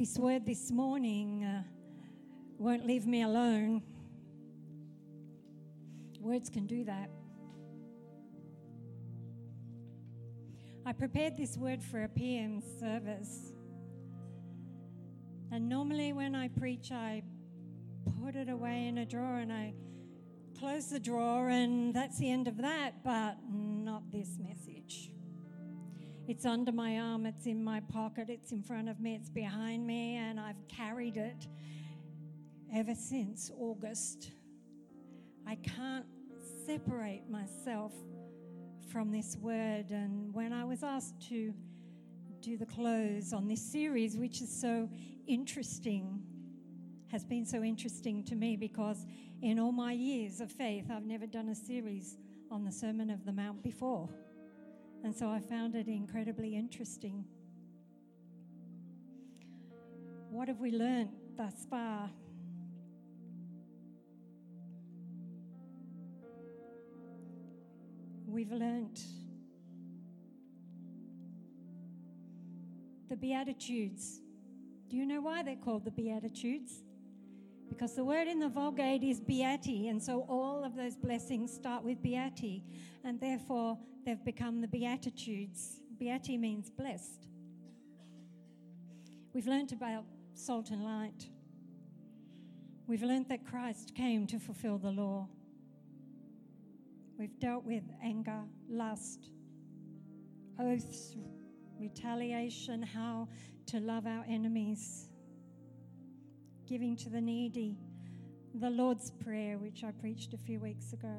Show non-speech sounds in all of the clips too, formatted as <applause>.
this word this morning uh, won't leave me alone. Words can do that. I prepared this word for a PM service. And normally, when I preach, I put it away in a drawer and I close the drawer, and that's the end of that, but not this message. It's under my arm, it's in my pocket, it's in front of me, it's behind me, and I've carried it ever since August. I can't separate myself from this word. And when I was asked to do the close on this series, which is so interesting, has been so interesting to me because in all my years of faith, I've never done a series on the Sermon of the Mount before. And so I found it incredibly interesting. What have we learned thus far? We've learned the Beatitudes. Do you know why they're called the Beatitudes? Because the word in the Vulgate is beati, and so all of those blessings start with beati, and therefore they've become the Beatitudes. Beati means blessed. We've learnt about salt and light. We've learnt that Christ came to fulfill the law. We've dealt with anger, lust, oaths, retaliation, how to love our enemies giving to the needy, the Lord's Prayer, which I preached a few weeks ago,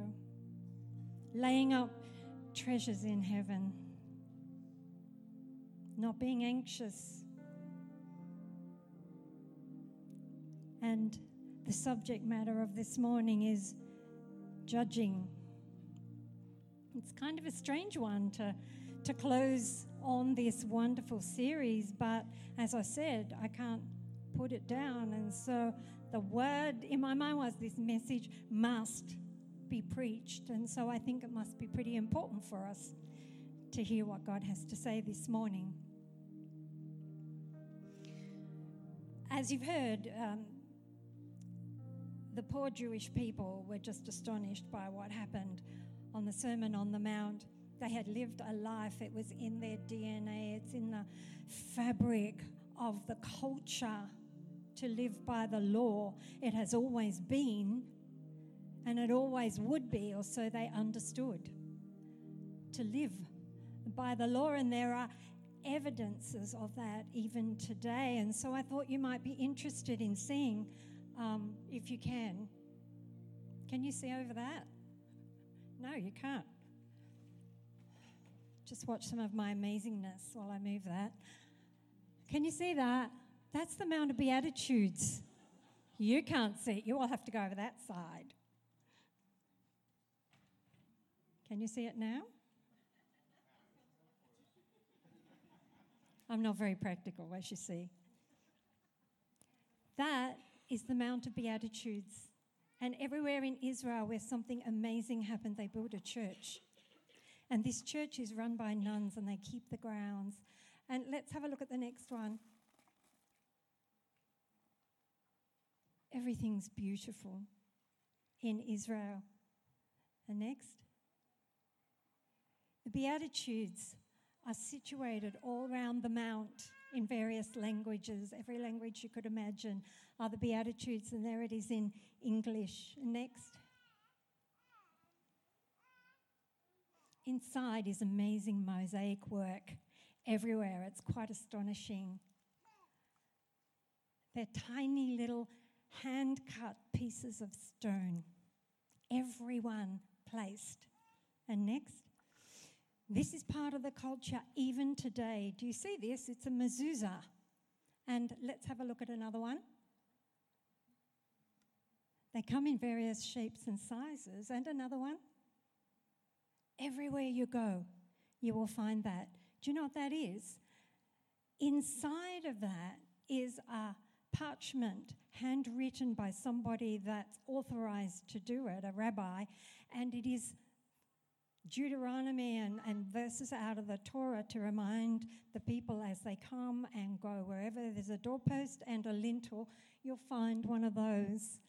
laying up treasures in heaven, not being anxious, and the subject matter of this morning is judging. It's kind of a strange one to, to close on this wonderful series, but as I said, I can't put it down. And so the word in my mind was this message must be preached. And so I think it must be pretty important for us to hear what God has to say this morning. As you've heard, um, the poor Jewish people were just astonished by what happened on the Sermon on the Mount. They had lived a life, it was in their DNA, it's in the fabric of the culture to live by the law. It has always been, and it always would be, or so they understood. To live by the law, and there are evidences of that even today. And so I thought you might be interested in seeing, um, if you can. Can you see over that? No, you can't. Just watch some of my amazingness while I move that. Can you see that? That's the Mount of Beatitudes. You can't see it. You all have to go over that side. Can you see it now? I'm not very practical, as you see. That is the Mount of Beatitudes. And everywhere in Israel where something amazing happened, they built a church. And this church is run by nuns and they keep the grounds. And let's have a look at the next one. Everything's beautiful in Israel. And next. The Beatitudes are situated all around the mount in various languages, every language you could imagine are the Beatitudes, and there it is in English. Next. Inside is amazing mosaic work everywhere. It's quite astonishing. They're tiny little hand cut pieces of stone, every one placed. And next, this is part of the culture even today. Do you see this? It's a mezuzah. And let's have a look at another one. They come in various shapes and sizes. And another one. Everywhere you go, you will find that. Do you know what that is? Inside of that is a parchment handwritten by somebody that's authorized to do it, a rabbi, and it is Deuteronomy and, and verses out of the Torah to remind the people as they come and go. Wherever there's a doorpost and a lintel, you'll find one of those.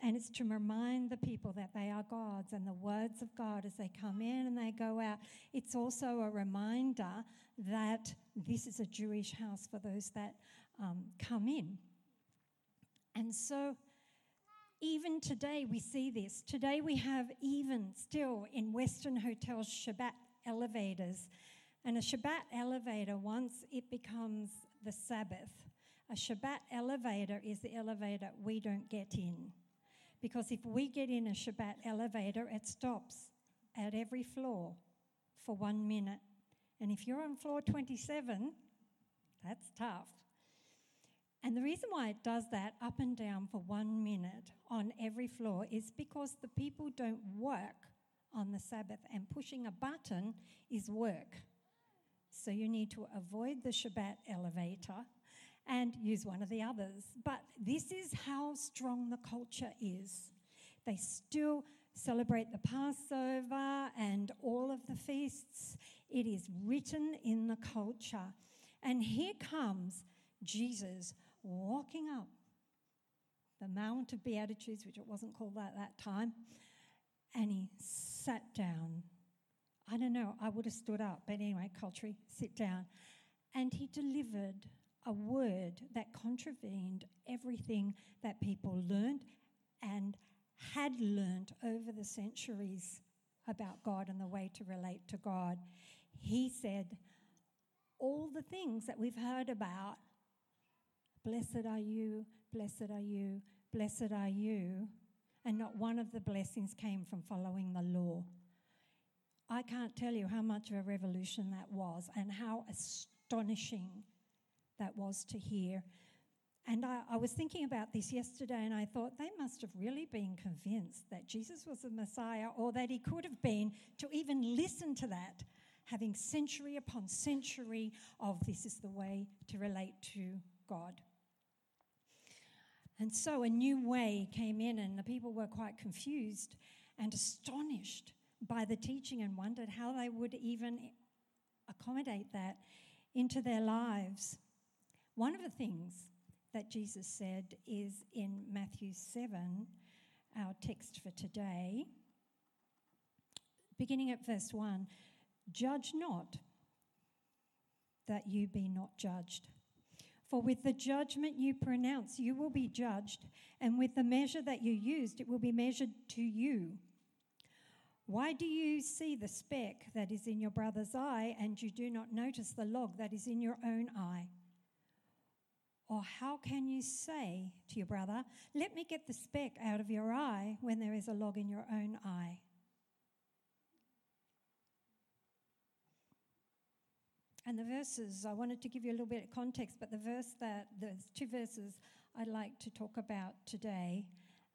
And it's to remind the people that they are God's and the words of God as they come in and they go out. It's also a reminder that this is a Jewish house for those that um, come in. And so, even today, we see this. Today, we have even still in Western hotels Shabbat elevators. And a Shabbat elevator, once it becomes the Sabbath, a Shabbat elevator is the elevator we don't get in. Because if we get in a Shabbat elevator, it stops at every floor for one minute. And if you're on floor 27, that's tough. And the reason why it does that up and down for one minute on every floor is because the people don't work on the Sabbath, and pushing a button is work. So you need to avoid the Shabbat elevator and use one of the others. But this is how strong the culture is. They still celebrate the Passover and all of the feasts. It is written in the culture. And here comes Jesus walking up the Mount of Beatitudes, which it wasn't called that at that time, and he sat down. I don't know, I would have stood up, but anyway, culture, sit down. And he delivered a word that contravened everything that people learned and had learned over the centuries about God and the way to relate to God. He said, All the things that we've heard about blessed are you, blessed are you, blessed are you, and not one of the blessings came from following the law. I can't tell you how much of a revolution that was and how astonishing that was to hear. And I, I, was thinking about this yesterday, and I thought they must have really been convinced that Jesus was the Messiah, or that he could have been to even listen to that, having century upon century of this is the way to relate to God. And so a new way came in, and the people were quite confused and astonished by the teaching and wondered how they would even accommodate that into their lives. One of the things that Jesus said is in Matthew 7, our text for today, beginning at verse 1 Judge not that you be not judged. For with the judgment you pronounce, you will be judged, and with the measure that you used, it will be measured to you. Why do you see the speck that is in your brother's eye, and you do not notice the log that is in your own eye? Or how can you say to your brother, Let me get the speck out of your eye when there is a log in your own eye? And the verses, I wanted to give you a little bit of context, but the verse that, there's two verses I'd like to talk about today,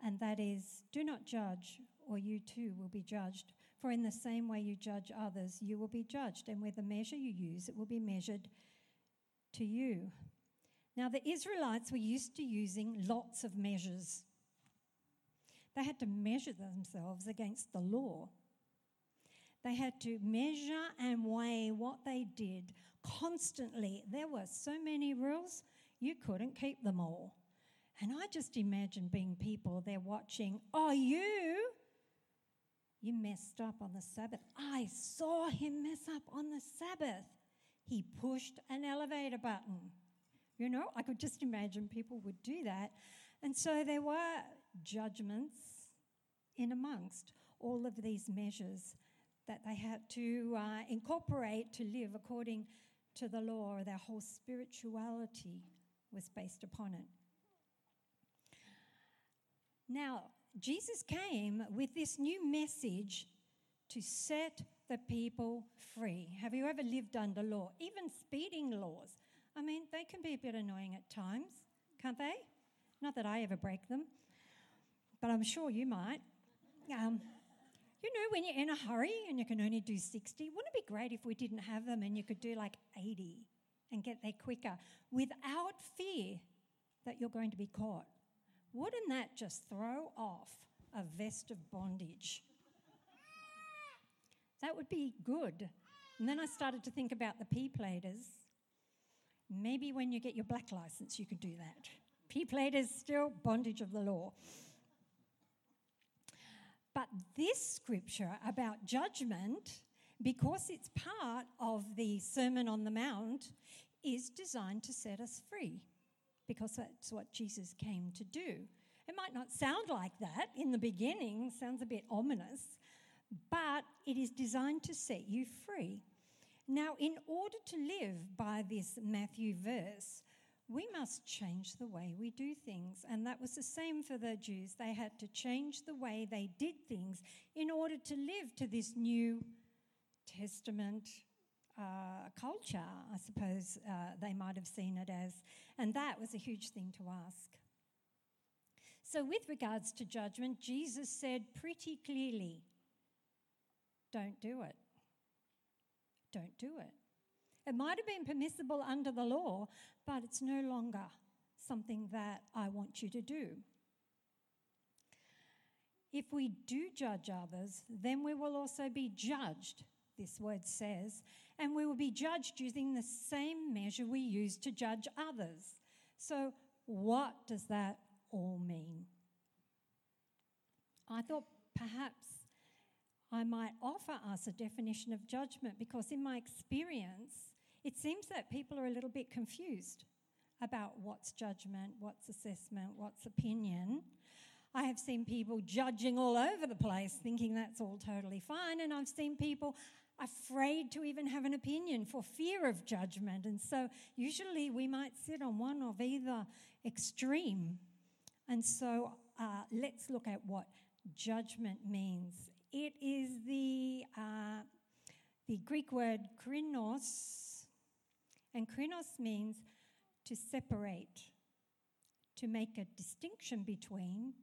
and that is Do not judge, or you too will be judged. For in the same way you judge others, you will be judged, and with the measure you use, it will be measured to you. Now, the Israelites were used to using lots of measures. They had to measure themselves against the law. They had to measure and weigh what they did constantly. There were so many rules, you couldn't keep them all. And I just imagine being people there watching, oh, you? You messed up on the Sabbath. I saw him mess up on the Sabbath. He pushed an elevator button. You know, I could just imagine people would do that. And so there were judgments in amongst all of these measures that they had to uh, incorporate to live according to the law. Their whole spirituality was based upon it. Now, Jesus came with this new message to set the people free. Have you ever lived under law? Even speeding laws. I mean, they can be a bit annoying at times, can't they? Not that I ever break them, but I'm sure you might. Um, you know, when you're in a hurry and you can only do 60, wouldn't it be great if we didn't have them and you could do like 80 and get there quicker without fear that you're going to be caught? Wouldn't that just throw off a vest of bondage? That would be good. And then I started to think about the P platers. Maybe when you get your black license, you could do that. P platers still bondage of the law. But this scripture about judgment, because it's part of the Sermon on the Mount, is designed to set us free, because that's what Jesus came to do. It might not sound like that in the beginning, sounds a bit ominous, but it is designed to set you free. Now, in order to live by this Matthew verse, we must change the way we do things. And that was the same for the Jews. They had to change the way they did things in order to live to this new Testament uh, culture, I suppose uh, they might have seen it as. And that was a huge thing to ask. So, with regards to judgment, Jesus said pretty clearly don't do it. Don't do it. It might have been permissible under the law, but it's no longer something that I want you to do. If we do judge others, then we will also be judged, this word says, and we will be judged using the same measure we use to judge others. So, what does that all mean? I thought perhaps I might offer us a definition of judgment because, in my experience, it seems that people are a little bit confused about what's judgment, what's assessment, what's opinion. I have seen people judging all over the place, thinking that's all totally fine, and I've seen people afraid to even have an opinion for fear of judgment. And so, usually, we might sit on one of either extreme. And so, uh, let's look at what judgment means. It is the, uh, the Greek word krinos, and krinos means to separate, to make a distinction between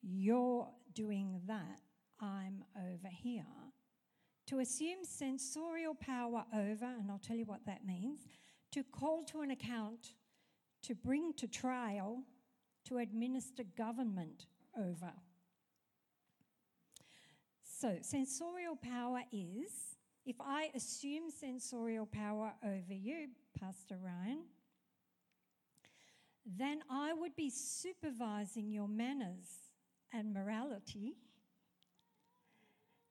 you're doing that, I'm over here. To assume censorial power over, and I'll tell you what that means, to call to an account, to bring to trial, to administer government over. So, censorial power is if I assume censorial power over you, Pastor Ryan, then I would be supervising your manners and morality,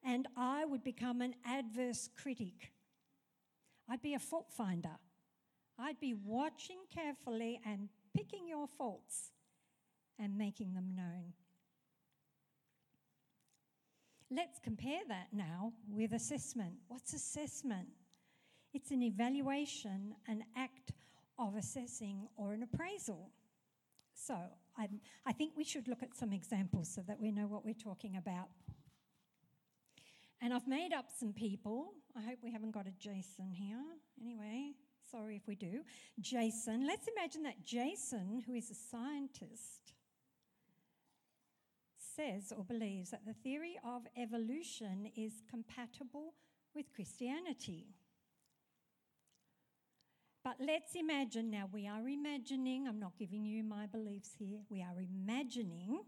and I would become an adverse critic. I'd be a fault finder. I'd be watching carefully and picking your faults and making them known. Let's compare that now with assessment. What's assessment? It's an evaluation, an act of assessing or an appraisal. So I, I think we should look at some examples so that we know what we're talking about. And I've made up some people. I hope we haven't got a Jason here. Anyway, sorry if we do. Jason, let's imagine that Jason, who is a scientist, says or believes that the theory of evolution is compatible with Christianity. But let's imagine now, we are imagining, I'm not giving you my beliefs here, we are imagining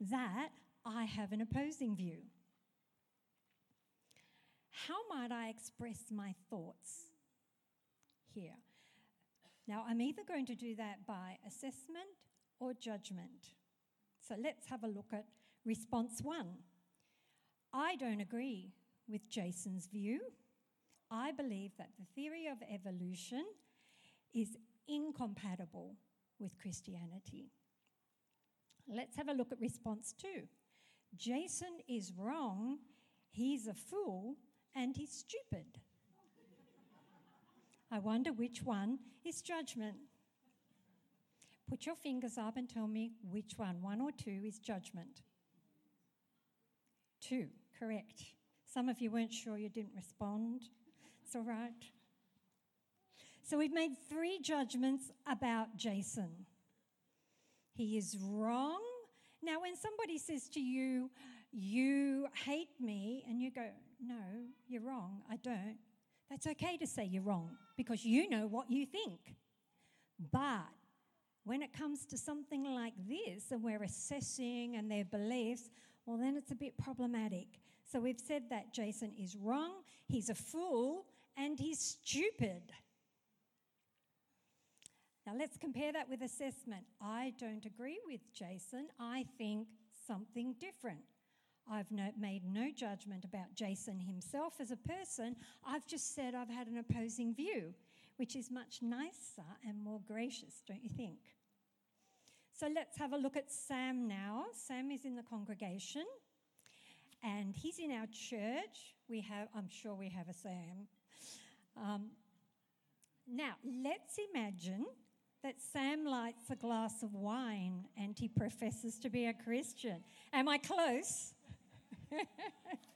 that I have an opposing view. How might I express my thoughts here? Now, I'm either going to do that by assessment or judgment. So let's have a look at Response one I don't agree with Jason's view. I believe that the theory of evolution is incompatible with Christianity. Let's have a look at response two. Jason is wrong, he's a fool, and he's stupid. I wonder which one is judgment. Put your fingers up and tell me which one, one or two, is judgment. Two, correct. Some of you weren't sure you didn't respond. It's all right. So we've made three judgments about Jason. He is wrong. Now, when somebody says to you, You hate me, and you go, No, you're wrong, I don't, that's okay to say you're wrong because you know what you think. But when it comes to something like this, and we're assessing and their beliefs, well, then it's a bit problematic. So we've said that Jason is wrong, he's a fool, and he's stupid. Now let's compare that with assessment. I don't agree with Jason. I think something different. I've no, made no judgment about Jason himself as a person. I've just said I've had an opposing view, which is much nicer and more gracious, don't you think? So let's have a look at Sam now. Sam is in the congregation and he's in our church. We have, I'm sure we have a Sam. Um, now, let's imagine that Sam lights a glass of wine and he professes to be a Christian. Am I close? <laughs>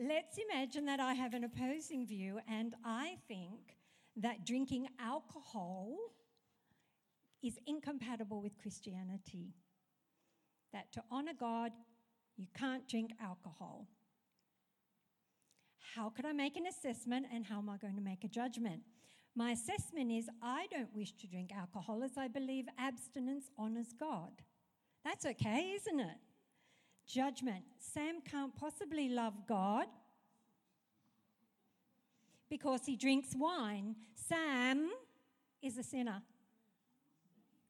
Let's imagine that I have an opposing view and I think that drinking alcohol is incompatible with Christianity. That to honor God, you can't drink alcohol. How could I make an assessment and how am I going to make a judgment? My assessment is I don't wish to drink alcohol as I believe abstinence honors God. That's okay, isn't it? Judgment. Sam can't possibly love God because he drinks wine. Sam is a sinner.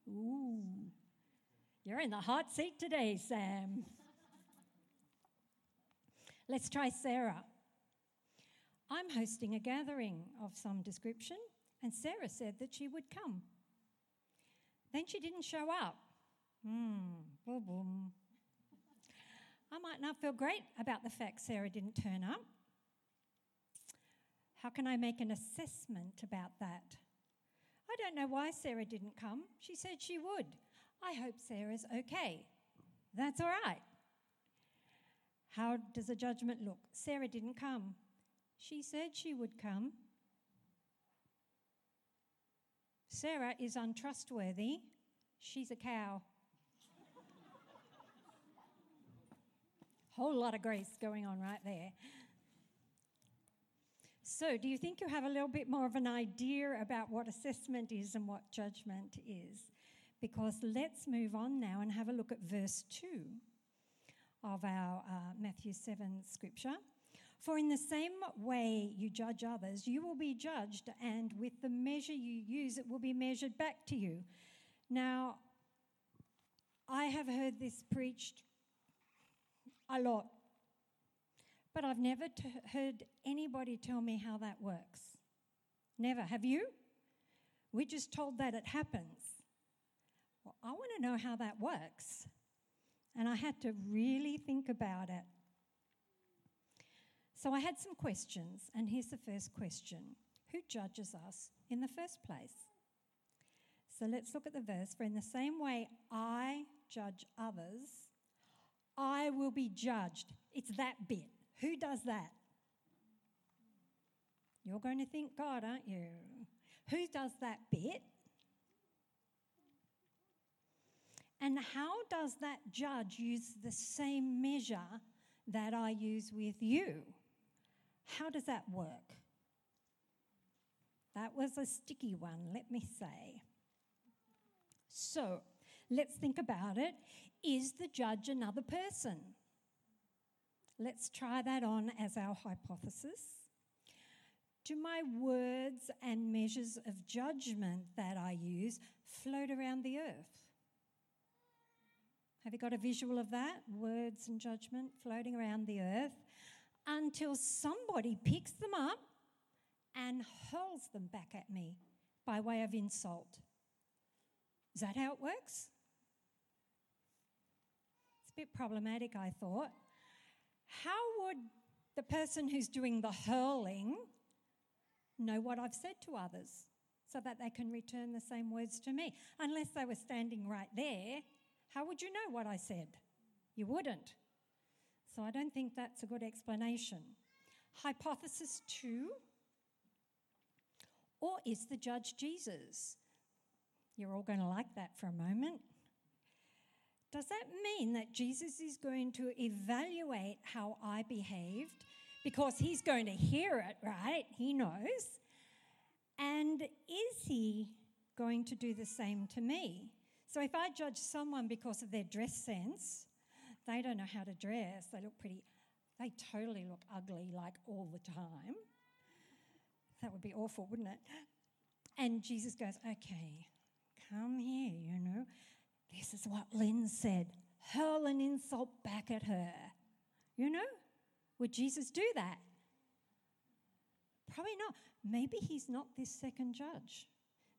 Ooh, you're in the hot seat today, Sam. Let's try Sarah. I'm hosting a gathering of some description, and Sarah said that she would come. Then she didn't show up. Hmm, boom, boom. I might not feel great about the fact Sarah didn't turn up. How can I make an assessment about that? I don't know why Sarah didn't come. She said she would. I hope Sarah's okay. That's all right. How does the judgment look? Sarah didn't come. She said she would come. Sarah is untrustworthy. She's a cow. Whole lot of grace going on right there. So, do you think you have a little bit more of an idea about what assessment is and what judgment is? Because let's move on now and have a look at verse 2 of our uh, Matthew 7 scripture. For in the same way you judge others, you will be judged, and with the measure you use, it will be measured back to you. Now, I have heard this preached a lot. But I've never t- heard anybody tell me how that works. Never. Have you? We're just told that it happens. Well, I want to know how that works. And I had to really think about it. So I had some questions, and here's the first question Who judges us in the first place? So let's look at the verse. For in the same way I judge others, I will be judged. It's that bit. Who does that? You're going to think God, aren't you? Who does that bit? And how does that judge use the same measure that I use with you? How does that work? That was a sticky one, let me say. So let's think about it. Is the judge another person? Let's try that on as our hypothesis. Do my words and measures of judgment that I use float around the earth? Have you got a visual of that? Words and judgment floating around the earth until somebody picks them up and hurls them back at me by way of insult. Is that how it works? Bit problematic, I thought. How would the person who's doing the hurling know what I've said to others so that they can return the same words to me? Unless they were standing right there, how would you know what I said? You wouldn't. So I don't think that's a good explanation. Hypothesis two or is the judge Jesus? You're all going to like that for a moment. Does that mean that Jesus is going to evaluate how I behaved? Because he's going to hear it, right? He knows. And is he going to do the same to me? So if I judge someone because of their dress sense, They don't know how to dress. They look pretty, they totally look ugly like all the time. That would be awful, wouldn't it? And Jesus goes, Okay, come here, you know. This is what Lyn said. Hurl an insult back at her. You know? Would Jesus do that? Probably not. Maybe he's not this second judge.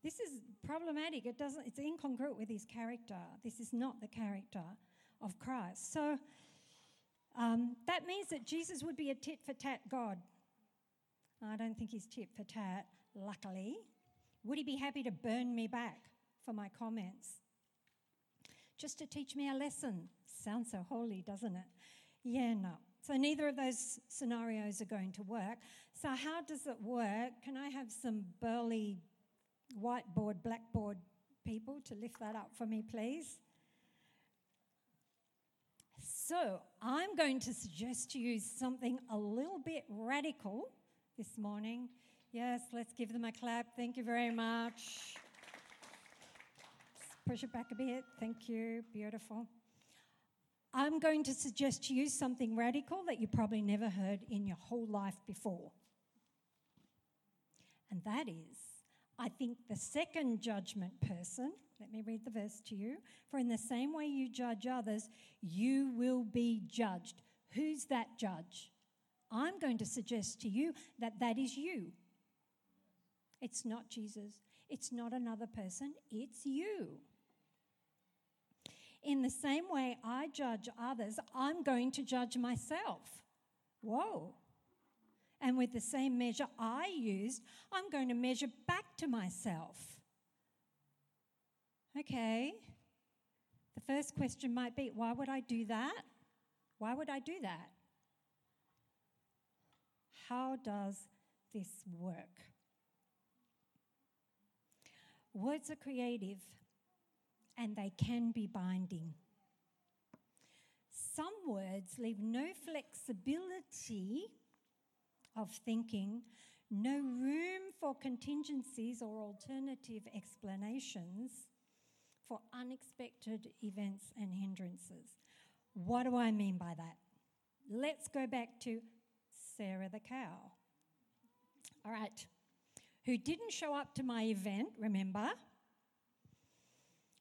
This is problematic. It doesn't it's incongruent with his character. This is not the character of Christ. So um, that means that Jesus would be a tit for tat God. I don't think he's tit for tat, luckily. Would he be happy to burn me back for my comments? Just to teach me a lesson. Sounds so holy, doesn't it? Yeah, no. So neither of those scenarios are going to work. So, how does it work? Can I have some burly whiteboard, blackboard people to lift that up for me, please? So, I'm going to suggest to you something a little bit radical this morning. Yes, let's give them a clap. Thank you very much. Push it back a bit. Thank you. Beautiful. I'm going to suggest to you something radical that you probably never heard in your whole life before. And that is, I think the second judgment person, let me read the verse to you. For in the same way you judge others, you will be judged. Who's that judge? I'm going to suggest to you that that is you. It's not Jesus, it's not another person, it's you. In the same way I judge others, I'm going to judge myself. Whoa. And with the same measure I used, I'm going to measure back to myself. Okay. The first question might be why would I do that? Why would I do that? How does this work? Words are creative and they can be binding. Some words leave no flexibility of thinking, no room for contingencies or alternative explanations for unexpected events and hindrances. What do I mean by that? Let's go back to Sarah the cow. All right, who didn't show up to my event, remember?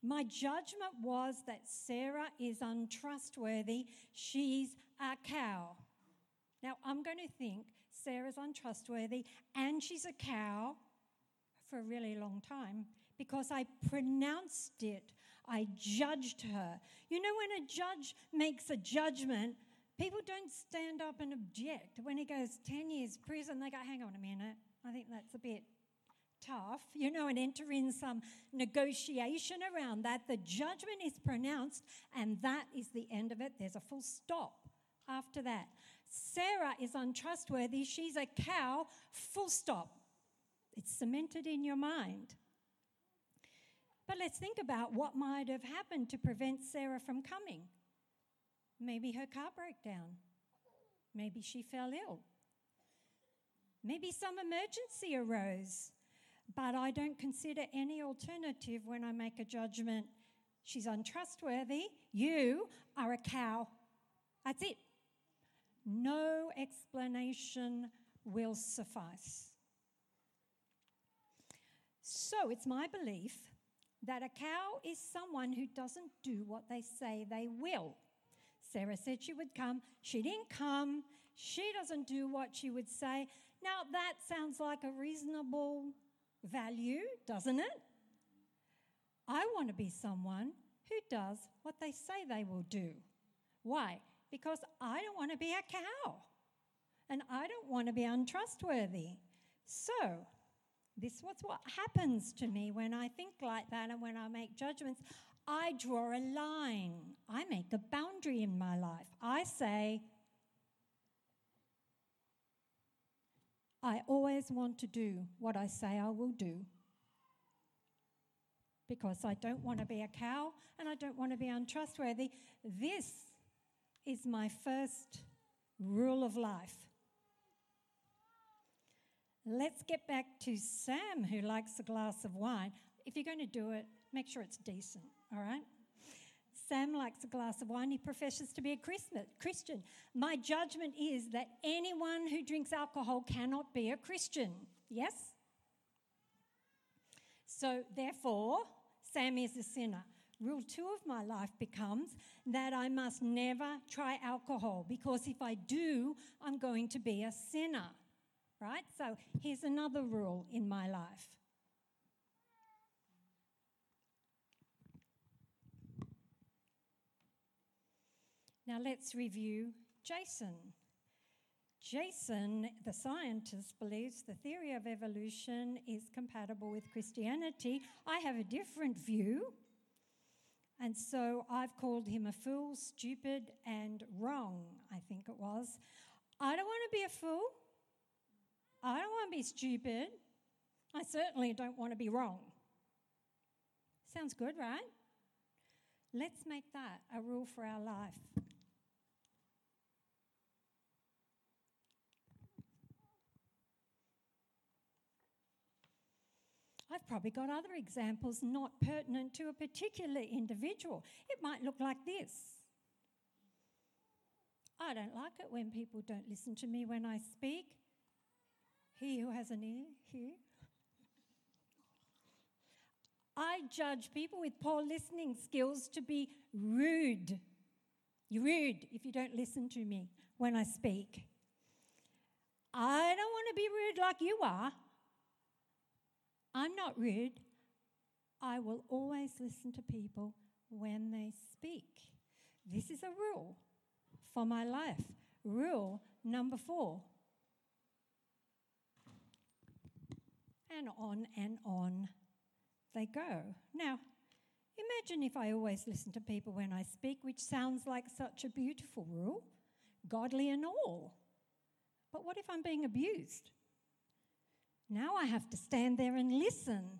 My judgment was that Sarah is untrustworthy. She's a cow. Now, I'm going to think Sarah's untrustworthy and she's a cow for a really long time because I pronounced it. I judged her. You know, when a judge makes a judgment, people don't stand up and object. When he goes 10 years prison, they go, hang on a minute, I think that's a bit tough, you know, and enter in some negotiation around that. The judgment is pronounced, and that is the end of it. There's a full stop after that. Sarah is untrustworthy. She's a cow, full stop. It's cemented in your mind. But let's think about what might have happened to prevent Sarah from coming. Maybe her car broke down. Maybe she fell ill. Maybe some emergency arose. But I don't consider any alternative when I make a judgment. She's untrustworthy. You are a cow. That's it. No explanation will suffice. So it's my belief that a cow is someone who doesn't do what they say they will. Sarah said she would come. She didn't come. She doesn't do what she would say. Now, that sounds like a reasonable value, doesn't it? I want to be someone who does what they say they will do. Why? Because I don't want to be a cow and I don't want to be untrustworthy. So, this is what happens to me when I think like that and when I make judgments. I draw a line, I make a boundary in my life. I say, I always want to do what I say I will do because I don't want to be a cow and I don't want to be untrustworthy. This is my first rule of life. Let's get back to Sam, who likes a glass of wine. If you're going to do it, make sure it's decent, all right? Sam likes a glass of wine. He professes to be a Christian. My judgment is that anyone who drinks alcohol cannot be a Christian. Yes? So, therefore, Sam is a sinner. Rule two of my life becomes that I must never try alcohol because if I do, I'm going to be a sinner. Right? So, here's another rule in my life Now let's review Jason. Jason, the scientist, believes the theory of evolution is compatible with Christianity. I have a different view. And so I've called him a fool, stupid, and wrong, I think it was. I don't want to be a fool. I don't want to be stupid. I certainly don't want to be wrong. Sounds good, right? Let's make that a rule for our life. I've probably got other examples not pertinent to a particular individual. It might look like this I don't like it when people don't listen to me when I speak. He who has an ear, hear. I judge people with poor listening skills to be rude. You're rude if you don't listen to me when I speak. I don't want to be rude like you are. I'm not rude. I will always listen to people when they speak. This is a rule for my life. Rule number four. And on and on they go. Now, imagine if I always listen to people when I speak, which sounds like such a beautiful rule, godly and all. But what if I'm being abused? Now I have to stand there and listen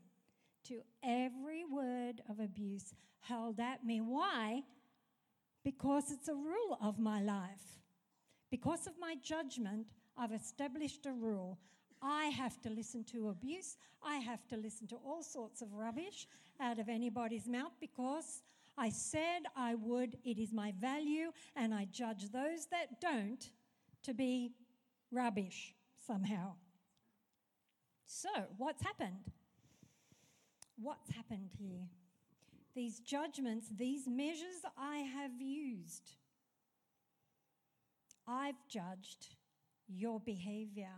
to every word of abuse hurled at me. Why? Because it's a rule of my life. Because of my judgment, I've established a rule. I have to listen to abuse. I have to listen to all sorts of rubbish out of anybody's mouth because I said I would. It is my value, and I judge those that don't to be rubbish somehow. So, what's happened? What's happened here? These judgments, these measures I have used. I've judged your behavior.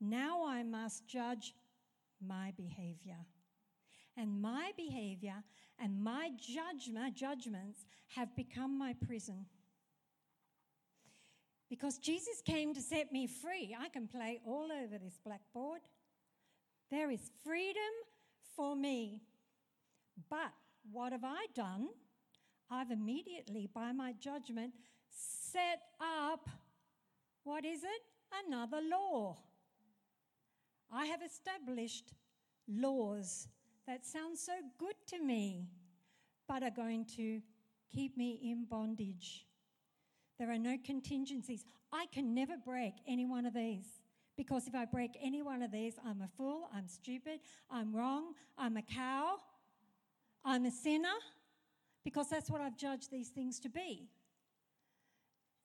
Now I must judge my behavior. And my behavior and my judgment, judgments have become my prison. Because Jesus came to set me free, I can play all over this blackboard. There is freedom for me. But what have I done? I've immediately, by my judgment, set up what is it? Another law. I have established laws that sound so good to me, but are going to keep me in bondage. There are no contingencies. I can never break any one of these. Because if I break any one of these, I'm a fool, I'm stupid, I'm wrong, I'm a cow, I'm a sinner, because that's what I've judged these things to be.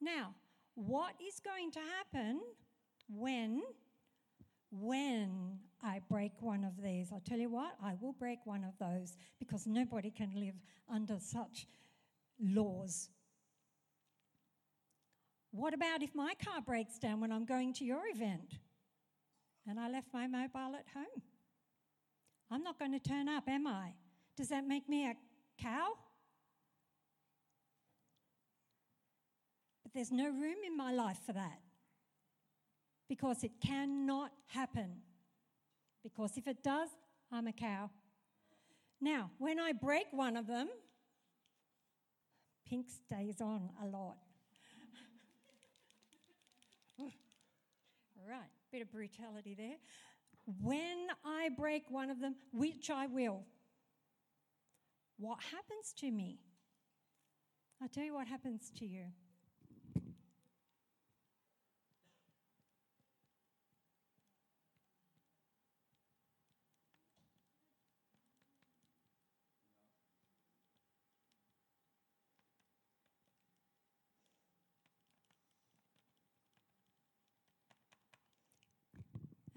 Now, what is going to happen when when I break one of these. I'll tell you what, I will break one of those because nobody can live under such laws. What about if my car breaks down when I'm going to your event? and I left my mobile at home. I'm not going to turn up, am I? Does that make me a cow? But there's no room in my life for that because it cannot happen. Because if it does, I'm a cow. Now, when I break one of them, pink stays on a lot. Right bit of brutality there. When I break one of them, which I will, what happens to me? I'll tell you what happens to you.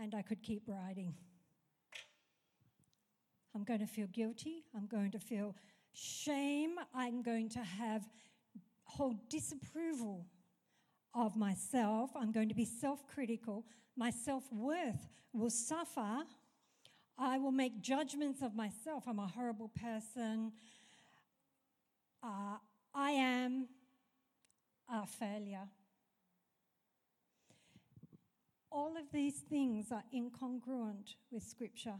And I could keep writing. I'm going to feel guilty. I'm going to feel shame. I'm going to have whole disapproval of myself. I'm going to be self critical. My self worth will suffer. I will make judgments of myself. I'm a horrible person. Uh, I am a failure. All of these things are incongruent with Scripture.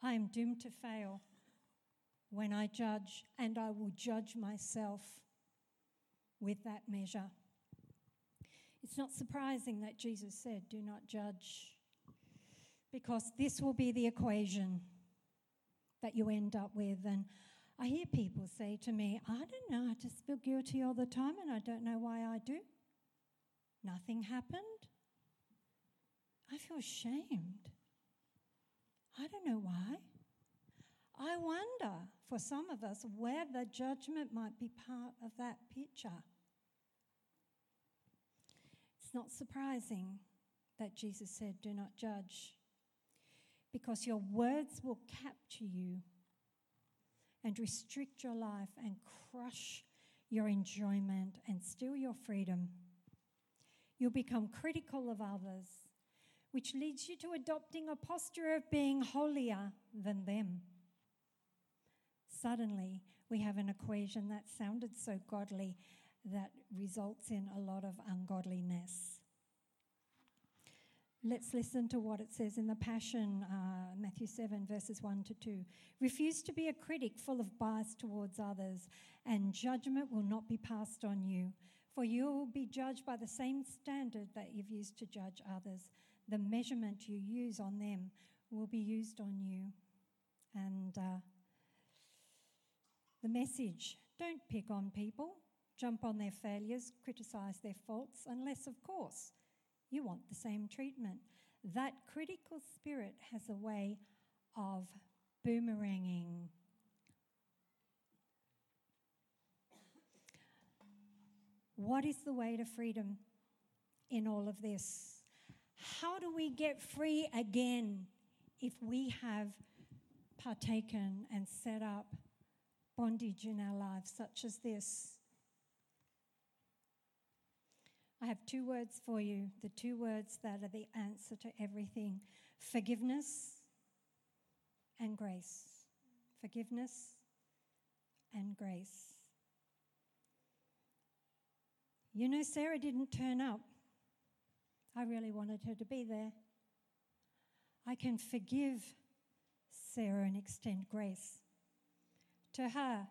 I am doomed to fail when I judge, and I will judge myself with that measure. It's not surprising that Jesus said, Do not judge, because this will be the equation that you end up with. And I hear people say to me, I don't know, I just feel guilty all the time and I don't know why I do. Nothing happened. I feel shamed. I don't know why. I wonder for some of us whether judgment might be part of that picture. It's not surprising that Jesus said, Do not judge, because your words will capture you and restrict your life and crush your enjoyment and steal your freedom. You'll become critical of others, which leads you to adopting a posture of being holier than them suddenly we have an equation that sounded so godly that results in a lot of ungodliness. Let's listen to what it says in the Passion, uh, Matthew 7, verses 1 to 2. Refuse to be a critic full of bias towards others, and judgment will not be passed on you. For you will be judged by the same standard that you've used to judge others. The measurement you use on them will be used on you. And uh, the message don't pick on people, jump on their failures, criticize their faults, unless, of course, you want the same treatment. That critical spirit has a way of boomeranging. What is the way to freedom in all of this? How do we get free again if we have partaken and set up bondage in our lives, such as this. I have two words for you, the two words that are the answer to everything forgiveness and grace. Forgiveness and grace. You know, Sarah didn't turn up. I really wanted her to be there. I can forgive Sarah and extend grace to her.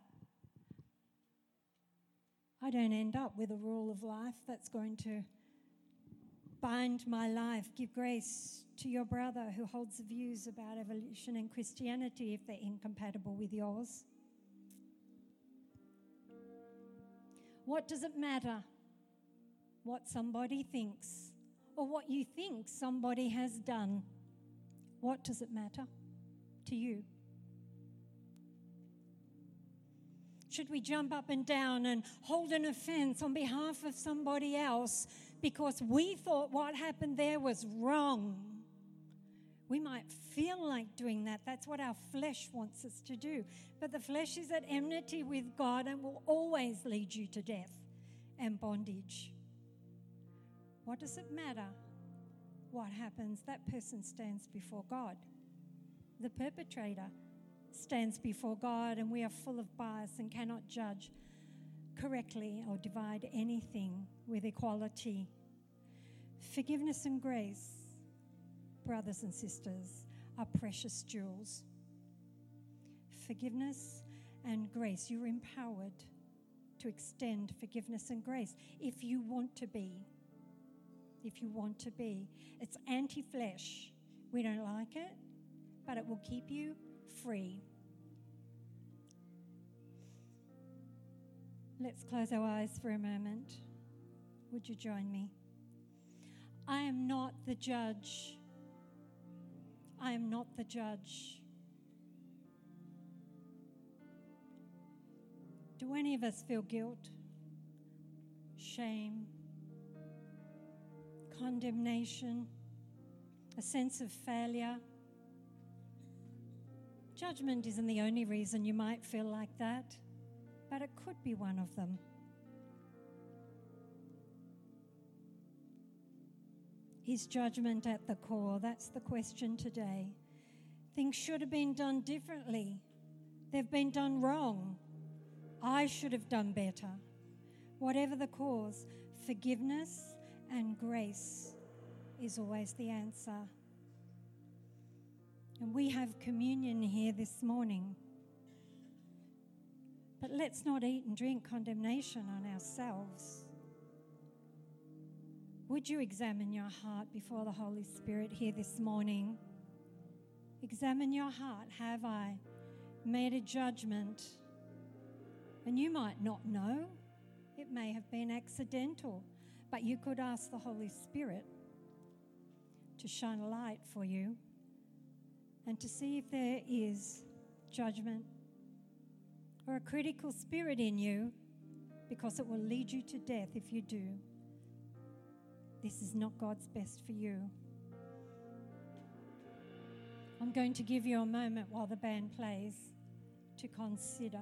I don't end up with a rule of life that's going to bind my life. Give grace to your brother who holds views about evolution and Christianity if they're incompatible with yours. What does it matter what somebody thinks or what you think somebody has done? What does it matter to you? Should we jump up and down and hold an offense on behalf of somebody else because we thought what happened there was wrong? We might feel like doing that. That's what our flesh wants us to do. But the flesh is at enmity with God and will always lead you to death and bondage. What does it matter what happens? That person stands before God. The perpetrator stands before God and we are full of bias and cannot judge correctly or divide anything with equality. Forgiveness and grace, brothers and sisters, are precious jewels. Forgiveness and grace, you're empowered to extend forgiveness and grace if you want to be. If you want to be. It's anti flesh. We don't like it, but it will keep you free. Let's close our eyes for a moment. Would you join me? I am not the judge. I am not the judge. Do any of us feel guilt, shame, condemnation, a sense of failure. Judgment isn't the only reason you might feel like that, but it could be one of them. Is judgment at the core? That's the question today. Things should have been done differently. They've been done wrong. I should have done better. Whatever the cause, forgiveness and grace is always the answer. And we have communion here this morning. But let's not eat and drink condemnation on ourselves. Would you examine your heart before the Holy Spirit here this morning? Examine your heart. Have I made a judgment? And you might not know, it may have been accidental, but you could ask the Holy Spirit to shine a light for you and to see if there is judgment or a critical spirit in you because it will lead you to death if you do. This is not God's best for you. I'm going to give you a moment while the band plays to consider.